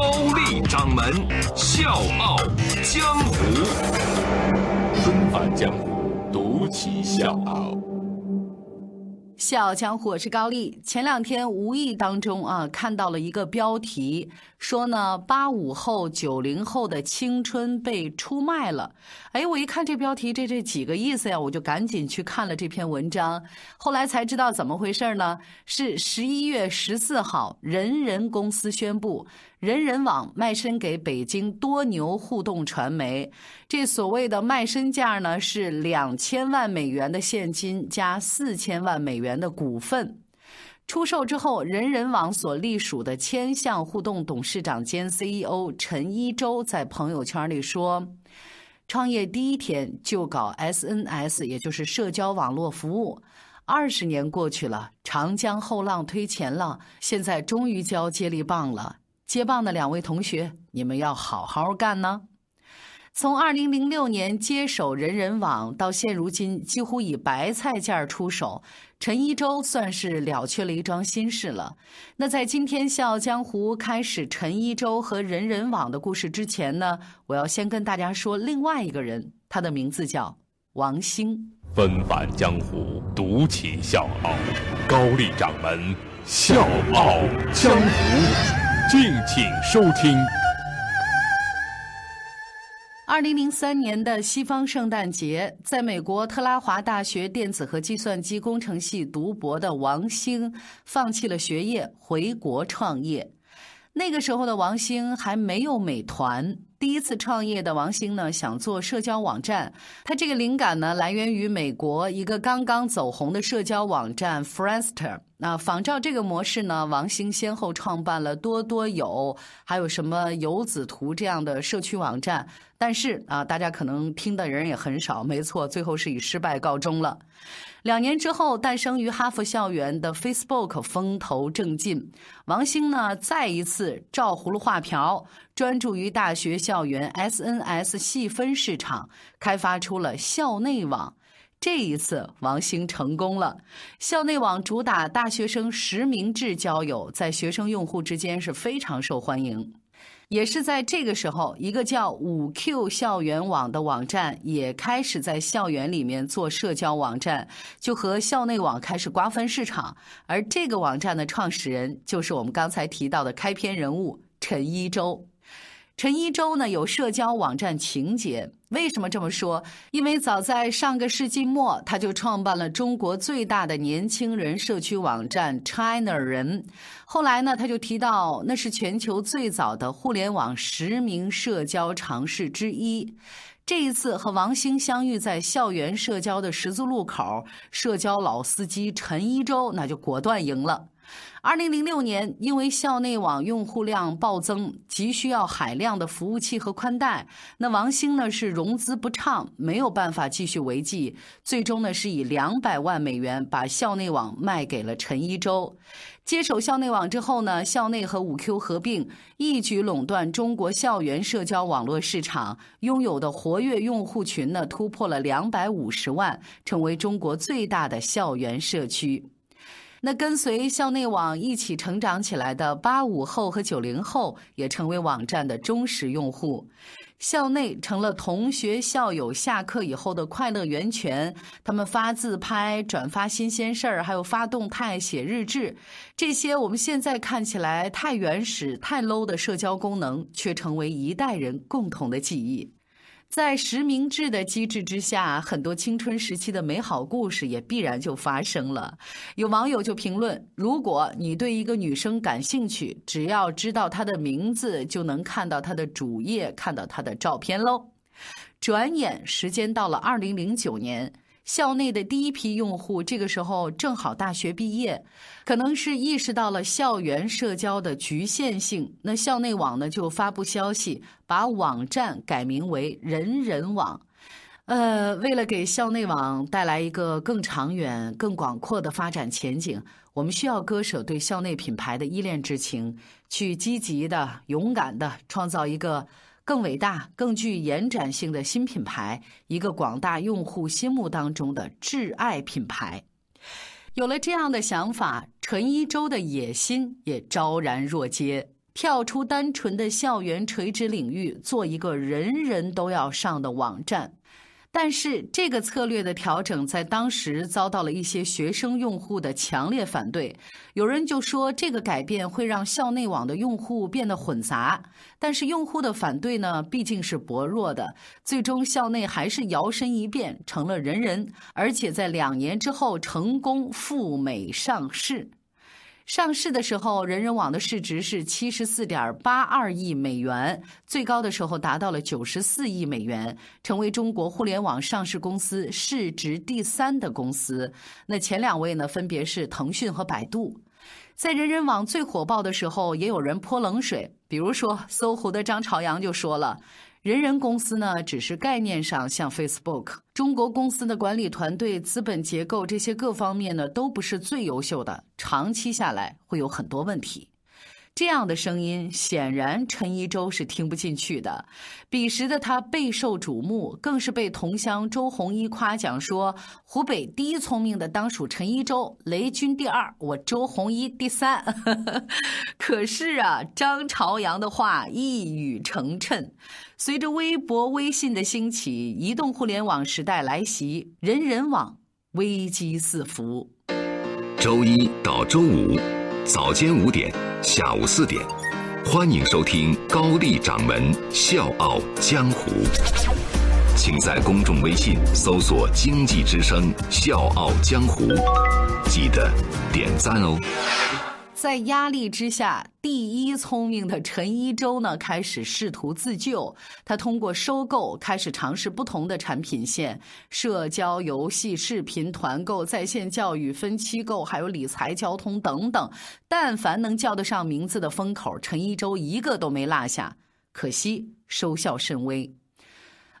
高丽掌门笑傲江湖，重返江湖，独骑笑傲。笑傲江湖，我是高丽。前两天无意当中啊，看到了一个标题，说呢八五后、九零后的青春被出卖了。哎，我一看这标题，这这几个意思呀？我就赶紧去看了这篇文章，后来才知道怎么回事呢？是十一月十四号，人人公司宣布。人人网卖身给北京多牛互动传媒，这所谓的卖身价呢是两千万美元的现金加四千万美元的股份。出售之后，人人网所隶属的千象互动董事长兼 CEO 陈一舟在朋友圈里说：“创业第一天就搞 SNS，也就是社交网络服务，二十年过去了，长江后浪推前浪，现在终于交接力棒了。”接棒的两位同学，你们要好好干呢。从二零零六年接手人人网到现如今，几乎以白菜价出手，陈一舟算是了却了一桩心事了。那在今天《笑傲江湖》开始陈一舟和人人网的故事之前呢，我要先跟大家说另外一个人，他的名字叫王兴。纷返江湖，独起笑傲，高丽掌门笑傲江湖。敬请收听。二零零三年的西方圣诞节，在美国特拉华大学电子和计算机工程系读博的王兴，放弃了学业，回国创业。那个时候的王兴还没有美团。第一次创业的王兴呢，想做社交网站。他这个灵感呢，来源于美国一个刚刚走红的社交网站 Friendster。那仿照这个模式呢，王兴先后创办了多多友，还有什么游子图这样的社区网站。但是啊，大家可能听的人也很少。没错，最后是以失败告终了。两年之后，诞生于哈佛校园的 Facebook 风头正劲。王兴呢，再一次照葫芦画瓢，专注于大学校园 SNS 细分市场，开发出了校内网。这一次，王兴成功了。校内网主打大学生实名制交友，在学生用户之间是非常受欢迎。也是在这个时候，一个叫五 Q 校园网的网站也开始在校园里面做社交网站，就和校内网开始瓜分市场。而这个网站的创始人就是我们刚才提到的开篇人物陈一舟。陈一舟呢有社交网站情节，为什么这么说？因为早在上个世纪末，他就创办了中国最大的年轻人社区网站 China 人。后来呢，他就提到那是全球最早的互联网实名社交尝试之一。这一次和王兴相遇在校园社交的十字路口，社交老司机陈一舟那就果断赢了。二零零六年，因为校内网用户量暴增，急需要海量的服务器和宽带，那王兴呢是融资不畅，没有办法继续维系，最终呢是以两百万美元把校内网卖给了陈一舟。接手校内网之后呢，校内和五 Q 合并，一举垄断中国校园社交网络市场，拥有的活跃用户群呢突破了两百五十万，成为中国最大的校园社区。那跟随校内网一起成长起来的八五后和九零后，也成为网站的忠实用户。校内成了同学校友下课以后的快乐源泉。他们发自拍、转发新鲜事儿，还有发动态、写日志，这些我们现在看起来太原始、太 low 的社交功能，却成为一代人共同的记忆。在实名制的机制之下，很多青春时期的美好故事也必然就发生了。有网友就评论：“如果你对一个女生感兴趣，只要知道她的名字，就能看到她的主页，看到她的照片喽。”转眼时间到了二零零九年，校内的第一批用户这个时候正好大学毕业，可能是意识到了校园社交的局限性，那校内网呢就发布消息，把网站改名为人人网。呃，为了给校内网带来一个更长远、更广阔的发展前景，我们需要割舍对校内品牌的依恋之情，去积极的、勇敢的创造一个。更伟大、更具延展性的新品牌，一个广大用户心目当中的挚爱品牌。有了这样的想法，陈一舟的野心也昭然若揭，跳出单纯的校园垂直领域，做一个人人都要上的网站。但是这个策略的调整在当时遭到了一些学生用户的强烈反对。有人就说这个改变会让校内网的用户变得混杂，但是用户的反对呢毕竟是薄弱的，最终校内还是摇身一变成了人人，而且在两年之后成功赴美上市。上市的时候，人人网的市值是七十四点八二亿美元，最高的时候达到了九十四亿美元，成为中国互联网上市公司市值第三的公司。那前两位呢，分别是腾讯和百度。在人人网最火爆的时候，也有人泼冷水，比如说搜狐的张朝阳就说了。人人公司呢，只是概念上像 Facebook。中国公司的管理团队、资本结构这些各方面呢，都不是最优秀的，长期下来会有很多问题。这样的声音，显然陈一舟是听不进去的。彼时的他备受瞩目，更是被同乡周鸿祎夸奖说：“湖北第一聪明的当属陈一舟，雷军第二，我周鸿祎第三。”可是啊，张朝阳的话一语成谶。随着微博、微信的兴起，移动互联网时代来袭，人人网危机四伏。周一到周五。早间五点，下午四点，欢迎收听高丽掌门笑傲江湖。请在公众微信搜索“经济之声笑傲江湖”，记得点赞哦。在压力之下，第一聪明的陈一舟呢，开始试图自救。他通过收购开始尝试不同的产品线：社交、游戏、视频、团购、在线教育、分期购，还有理财、交通等等。但凡能叫得上名字的风口，陈一舟一个都没落下。可惜收效甚微。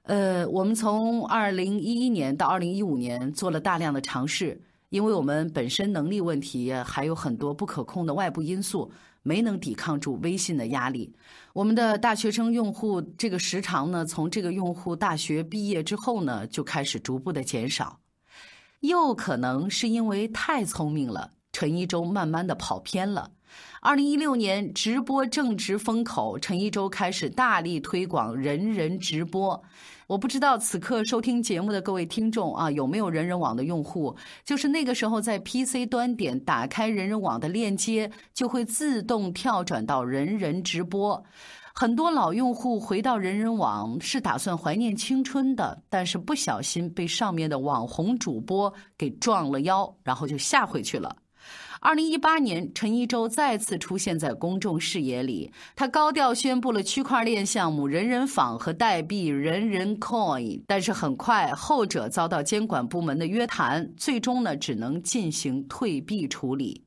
呃，我们从二零一一年到二零一五年做了大量的尝试。因为我们本身能力问题还有很多不可控的外部因素，没能抵抗住微信的压力。我们的大学生用户这个时长呢，从这个用户大学毕业之后呢，就开始逐步的减少。又可能是因为太聪明了，陈一舟慢慢的跑偏了。二零一六年直播正值风口，陈一舟开始大力推广人人直播。我不知道此刻收听节目的各位听众啊，有没有人人网的用户？就是那个时候在 PC 端点打开人人网的链接，就会自动跳转到人人直播。很多老用户回到人人网是打算怀念青春的，但是不小心被上面的网红主播给撞了腰，然后就下回去了。二零一八年，陈一舟再次出现在公众视野里。他高调宣布了区块链项目“人人坊”和代币“人人 Coin”，但是很快后者遭到监管部门的约谈，最终呢只能进行退币处理。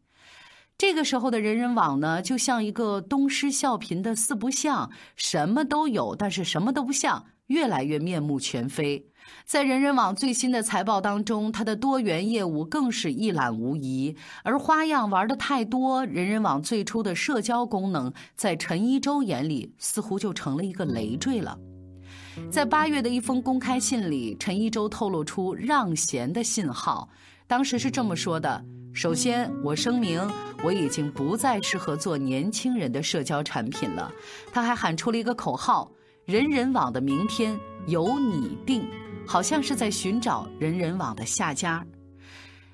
这个时候的人人网呢，就像一个东施效颦的四不像，什么都有，但是什么都不像，越来越面目全非。在人人网最新的财报当中，它的多元业务更是一览无遗，而花样玩的太多，人人网最初的社交功能，在陈一舟眼里似乎就成了一个累赘了。在八月的一封公开信里，陈一舟透露出让贤的信号，当时是这么说的：首先，我声明我已经不再适合做年轻人的社交产品了。他还喊出了一个口号：人人网的明天由你定。好像是在寻找人人网的下家。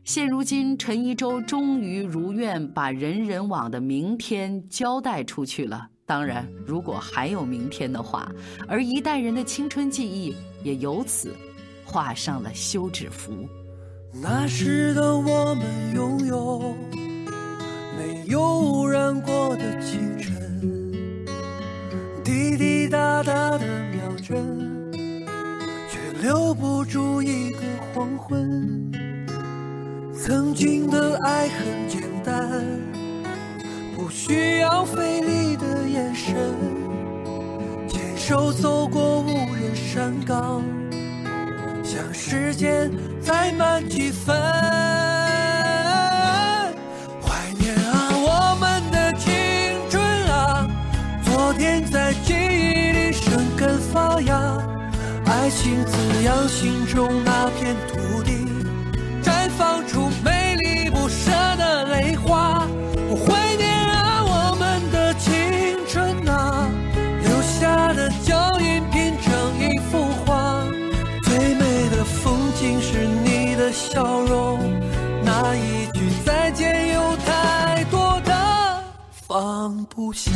现如今，陈一舟终于如愿把人人网的明天交代出去了。当然，如果还有明天的话，而一代人的青春记忆也由此画上了休止符。那时的我们拥有没有污染过的清晨，滴滴答答的秒针。却留不住一个黄昏。曾经的爱很简单，不需要费力的眼神，牵手走过无人山岗，想时间再慢几分。爱情滋养心中那片土地。绽放出美丽不舍的泪花。我怀念啊，我们的青春啊，留下的脚印拼成一幅画。最美的风景是你的笑容，那一句再见有太多的放不下。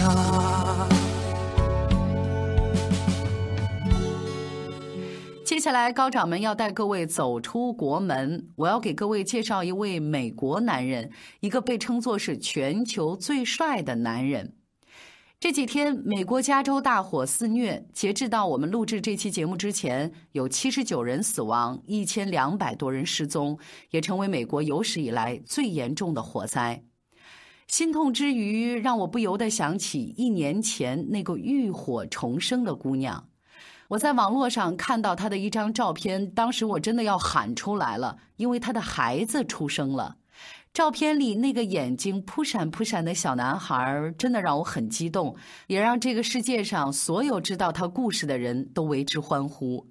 接下来，高掌门要带各位走出国门。我要给各位介绍一位美国男人，一个被称作是全球最帅的男人。这几天，美国加州大火肆虐，截至到我们录制这期节目之前，有七十九人死亡，一千两百多人失踪，也成为美国有史以来最严重的火灾。心痛之余，让我不由得想起一年前那个浴火重生的姑娘。我在网络上看到他的一张照片，当时我真的要喊出来了，因为他的孩子出生了。照片里那个眼睛扑闪扑闪的小男孩，真的让我很激动，也让这个世界上所有知道他故事的人都为之欢呼。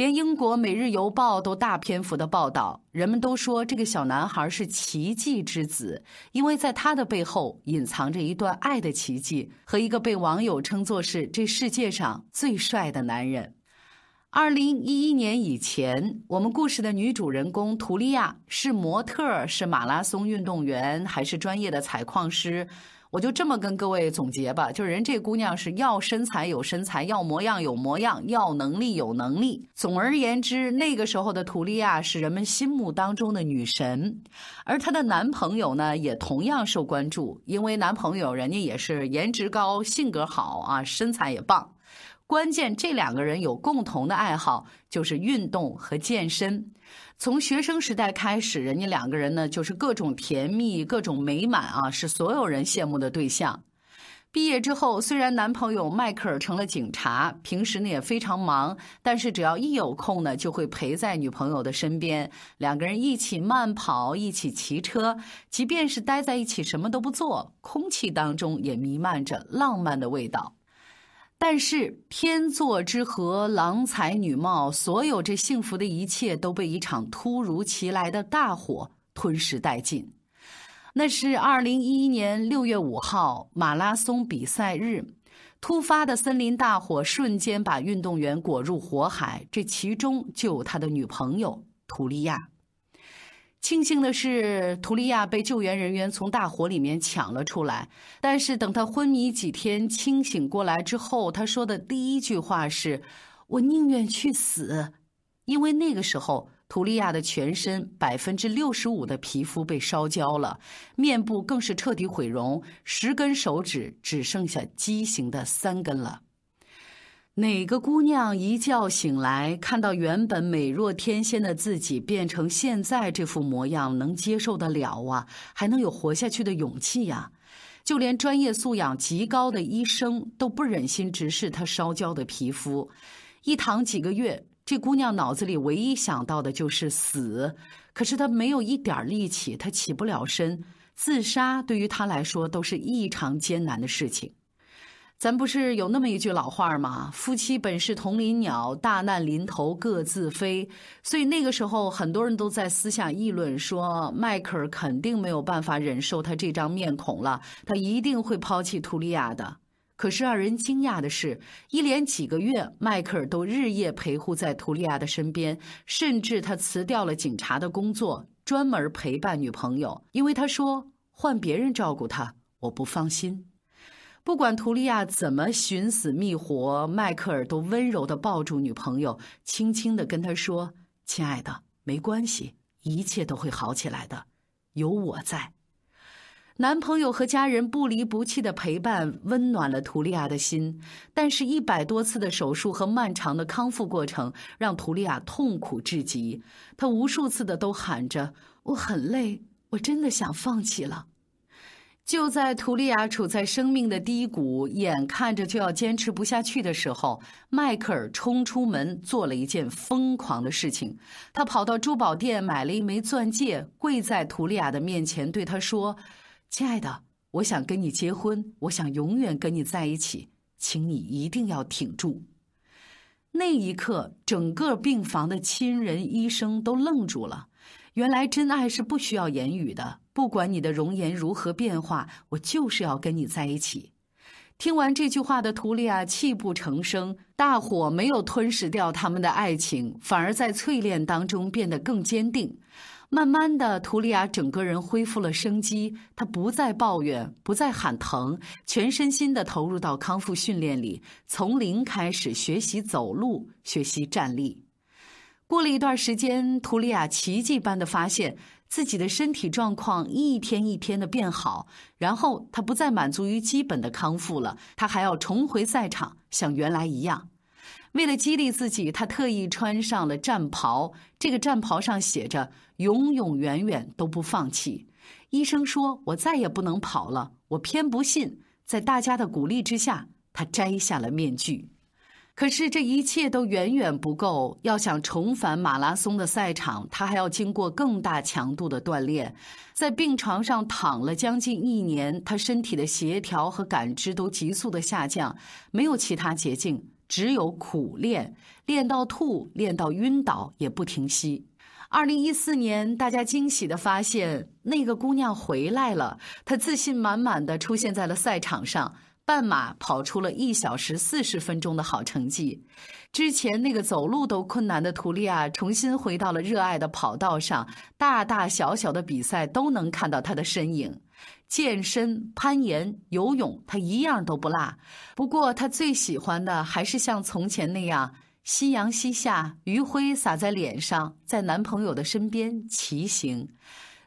连英国《每日邮报》都大篇幅的报道，人们都说这个小男孩是奇迹之子，因为在他的背后隐藏着一段爱的奇迹和一个被网友称作是这世界上最帅的男人。二零一一年以前，我们故事的女主人公图利亚是模特，是马拉松运动员，还是专业的采矿师？我就这么跟各位总结吧，就是人这姑娘是要身材有身材，要模样有模样，要能力有能力。总而言之，那个时候的图利亚是人们心目当中的女神，而她的男朋友呢，也同样受关注，因为男朋友人家也是颜值高、性格好啊，身材也棒。关键，这两个人有共同的爱好，就是运动和健身。从学生时代开始，人家两个人呢，就是各种甜蜜、各种美满啊，是所有人羡慕的对象。毕业之后，虽然男朋友迈克尔成了警察，平时呢也非常忙，但是只要一有空呢，就会陪在女朋友的身边，两个人一起慢跑，一起骑车，即便是待在一起什么都不做，空气当中也弥漫着浪漫的味道。但是天作之合，郎才女貌，所有这幸福的一切都被一场突如其来的大火吞噬殆尽。那是二零一一年六月五号马拉松比赛日，突发的森林大火瞬间把运动员裹入火海，这其中就有他的女朋友图利亚。庆幸的是，图利亚被救援人员从大火里面抢了出来。但是等他昏迷几天清醒过来之后，他说的第一句话是：“我宁愿去死。”因为那个时候，图利亚的全身百分之六十五的皮肤被烧焦了，面部更是彻底毁容，十根手指只剩下畸形的三根了。哪个姑娘一觉醒来，看到原本美若天仙的自己变成现在这副模样，能接受得了啊？还能有活下去的勇气呀？就连专业素养极高的医生都不忍心直视她烧焦的皮肤。一躺几个月，这姑娘脑子里唯一想到的就是死。可是她没有一点力气，她起不了身，自杀对于她来说都是异常艰难的事情。咱不是有那么一句老话吗？夫妻本是同林鸟，大难临头各自飞。所以那个时候，很多人都在私下议论说，迈克尔肯定没有办法忍受他这张面孔了，他一定会抛弃图利亚的。可是让人惊讶的是，一连几个月，迈克尔都日夜陪护在图利亚的身边，甚至他辞掉了警察的工作，专门陪伴女朋友，因为他说换别人照顾他，我不放心。不管图利亚怎么寻死觅活，迈克尔都温柔的抱住女朋友，轻轻的跟她说：“亲爱的，没关系，一切都会好起来的，有我在。”男朋友和家人不离不弃的陪伴，温暖了图利亚的心。但是，一百多次的手术和漫长的康复过程，让图利亚痛苦至极。她无数次的都喊着：“我很累，我真的想放弃了。”就在图利亚处在生命的低谷，眼看着就要坚持不下去的时候，迈克尔冲出门，做了一件疯狂的事情。他跑到珠宝店买了一枚钻戒，跪在图利亚的面前，对她说。亲爱的，我想跟你结婚，我想永远跟你在一起，请你一定要挺住。那一刻，整个病房的亲人、医生都愣住了。原来，真爱是不需要言语的，不管你的容颜如何变化，我就是要跟你在一起。听完这句话的图利亚泣不成声。大火没有吞噬掉他们的爱情，反而在淬炼当中变得更坚定。慢慢的，图利亚整个人恢复了生机，她不再抱怨，不再喊疼，全身心的投入到康复训练里，从零开始学习走路，学习站立。过了一段时间，图利亚奇迹般的发现自己的身体状况一天一天的变好，然后她不再满足于基本的康复了，她还要重回赛场，像原来一样。为了激励自己，他特意穿上了战袍。这个战袍上写着“永永远远都不放弃”。医生说：“我再也不能跑了。”我偏不信。在大家的鼓励之下，他摘下了面具。可是这一切都远远不够。要想重返马拉松的赛场，他还要经过更大强度的锻炼。在病床上躺了将近一年，他身体的协调和感知都急速的下降。没有其他捷径。只有苦练，练到吐，练到晕倒也不停息。二零一四年，大家惊喜的发现，那个姑娘回来了。她自信满满的出现在了赛场上，半马跑出了一小时四十分钟的好成绩。之前那个走路都困难的图利亚，重新回到了热爱的跑道上，大大小小的比赛都能看到她的身影。健身、攀岩、游泳，他一样都不落。不过，他最喜欢的还是像从前那样，夕阳西下，余晖洒在脸上，在男朋友的身边骑行。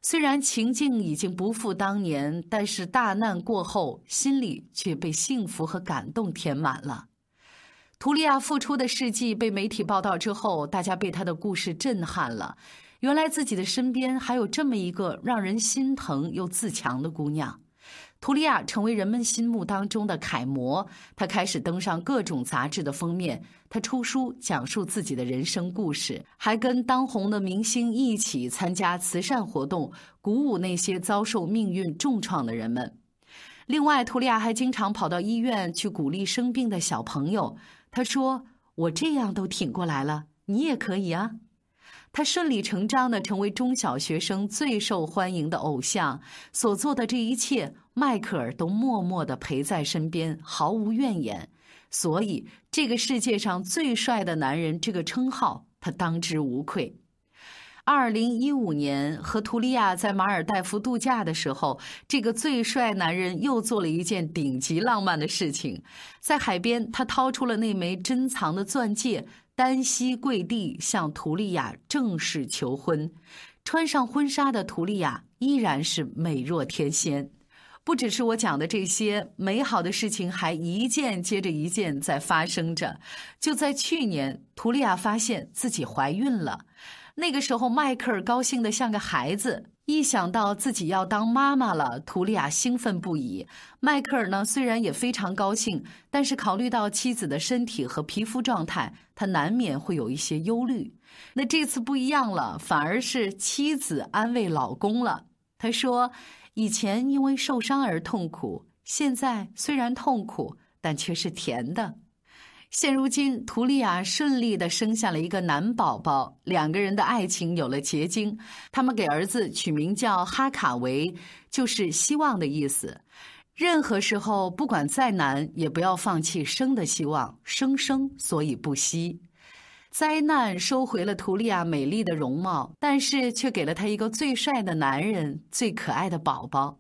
虽然情境已经不复当年，但是大难过后，心里却被幸福和感动填满了。图利亚复出的事迹被媒体报道之后，大家被她的故事震撼了。原来自己的身边还有这么一个让人心疼又自强的姑娘，图利亚成为人们心目当中的楷模。他开始登上各种杂志的封面，他出书讲述自己的人生故事，还跟当红的明星一起参加慈善活动，鼓舞那些遭受命运重创的人们。另外，图利亚还经常跑到医院去鼓励生病的小朋友。他说：“我这样都挺过来了，你也可以啊。”他顺理成章地成为中小学生最受欢迎的偶像，所做的这一切，迈克尔都默默地陪在身边，毫无怨言。所以，这个世界上最帅的男人这个称号，他当之无愧。二零一五年，和图利亚在马尔代夫度假的时候，这个最帅男人又做了一件顶级浪漫的事情，在海边，他掏出了那枚珍藏的钻戒。单膝跪地向图利亚正式求婚，穿上婚纱的图利亚依然是美若天仙。不只是我讲的这些美好的事情，还一件接着一件在发生着。就在去年，图利亚发现自己怀孕了。那个时候，迈克尔高兴得像个孩子。一想到自己要当妈妈了，图利亚兴奋不已。迈克尔呢，虽然也非常高兴，但是考虑到妻子的身体和皮肤状态，他难免会有一些忧虑。那这次不一样了，反而是妻子安慰老公了。他说：“以前因为受伤而痛苦，现在虽然痛苦，但却是甜的。”现如今，图利亚顺利的生下了一个男宝宝，两个人的爱情有了结晶。他们给儿子取名叫哈卡维，就是希望的意思。任何时候，不管再难，也不要放弃生的希望。生生所以不息。灾难收回了图利亚美丽的容貌，但是却给了她一个最帅的男人，最可爱的宝宝。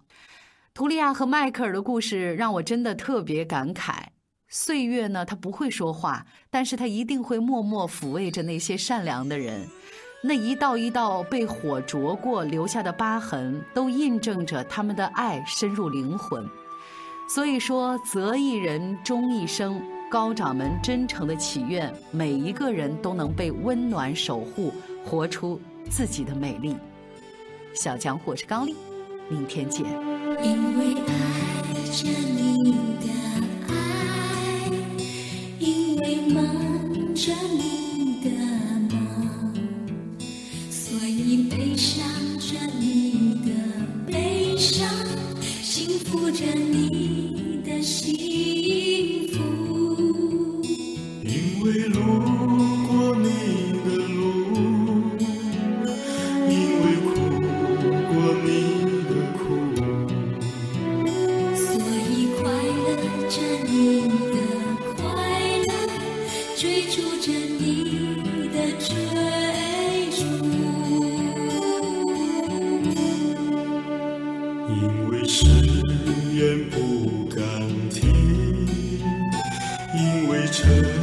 图利亚和迈克尔的故事让我真的特别感慨。岁月呢，它不会说话，但是它一定会默默抚慰着那些善良的人。那一道一道被火灼过留下的疤痕，都印证着他们的爱深入灵魂。所以说，择一人终一生。高掌门真诚的祈愿，每一个人都能被温暖守护，活出自己的美丽。小江我是高丽，明天见。因为爱着你的，弥漫着你。因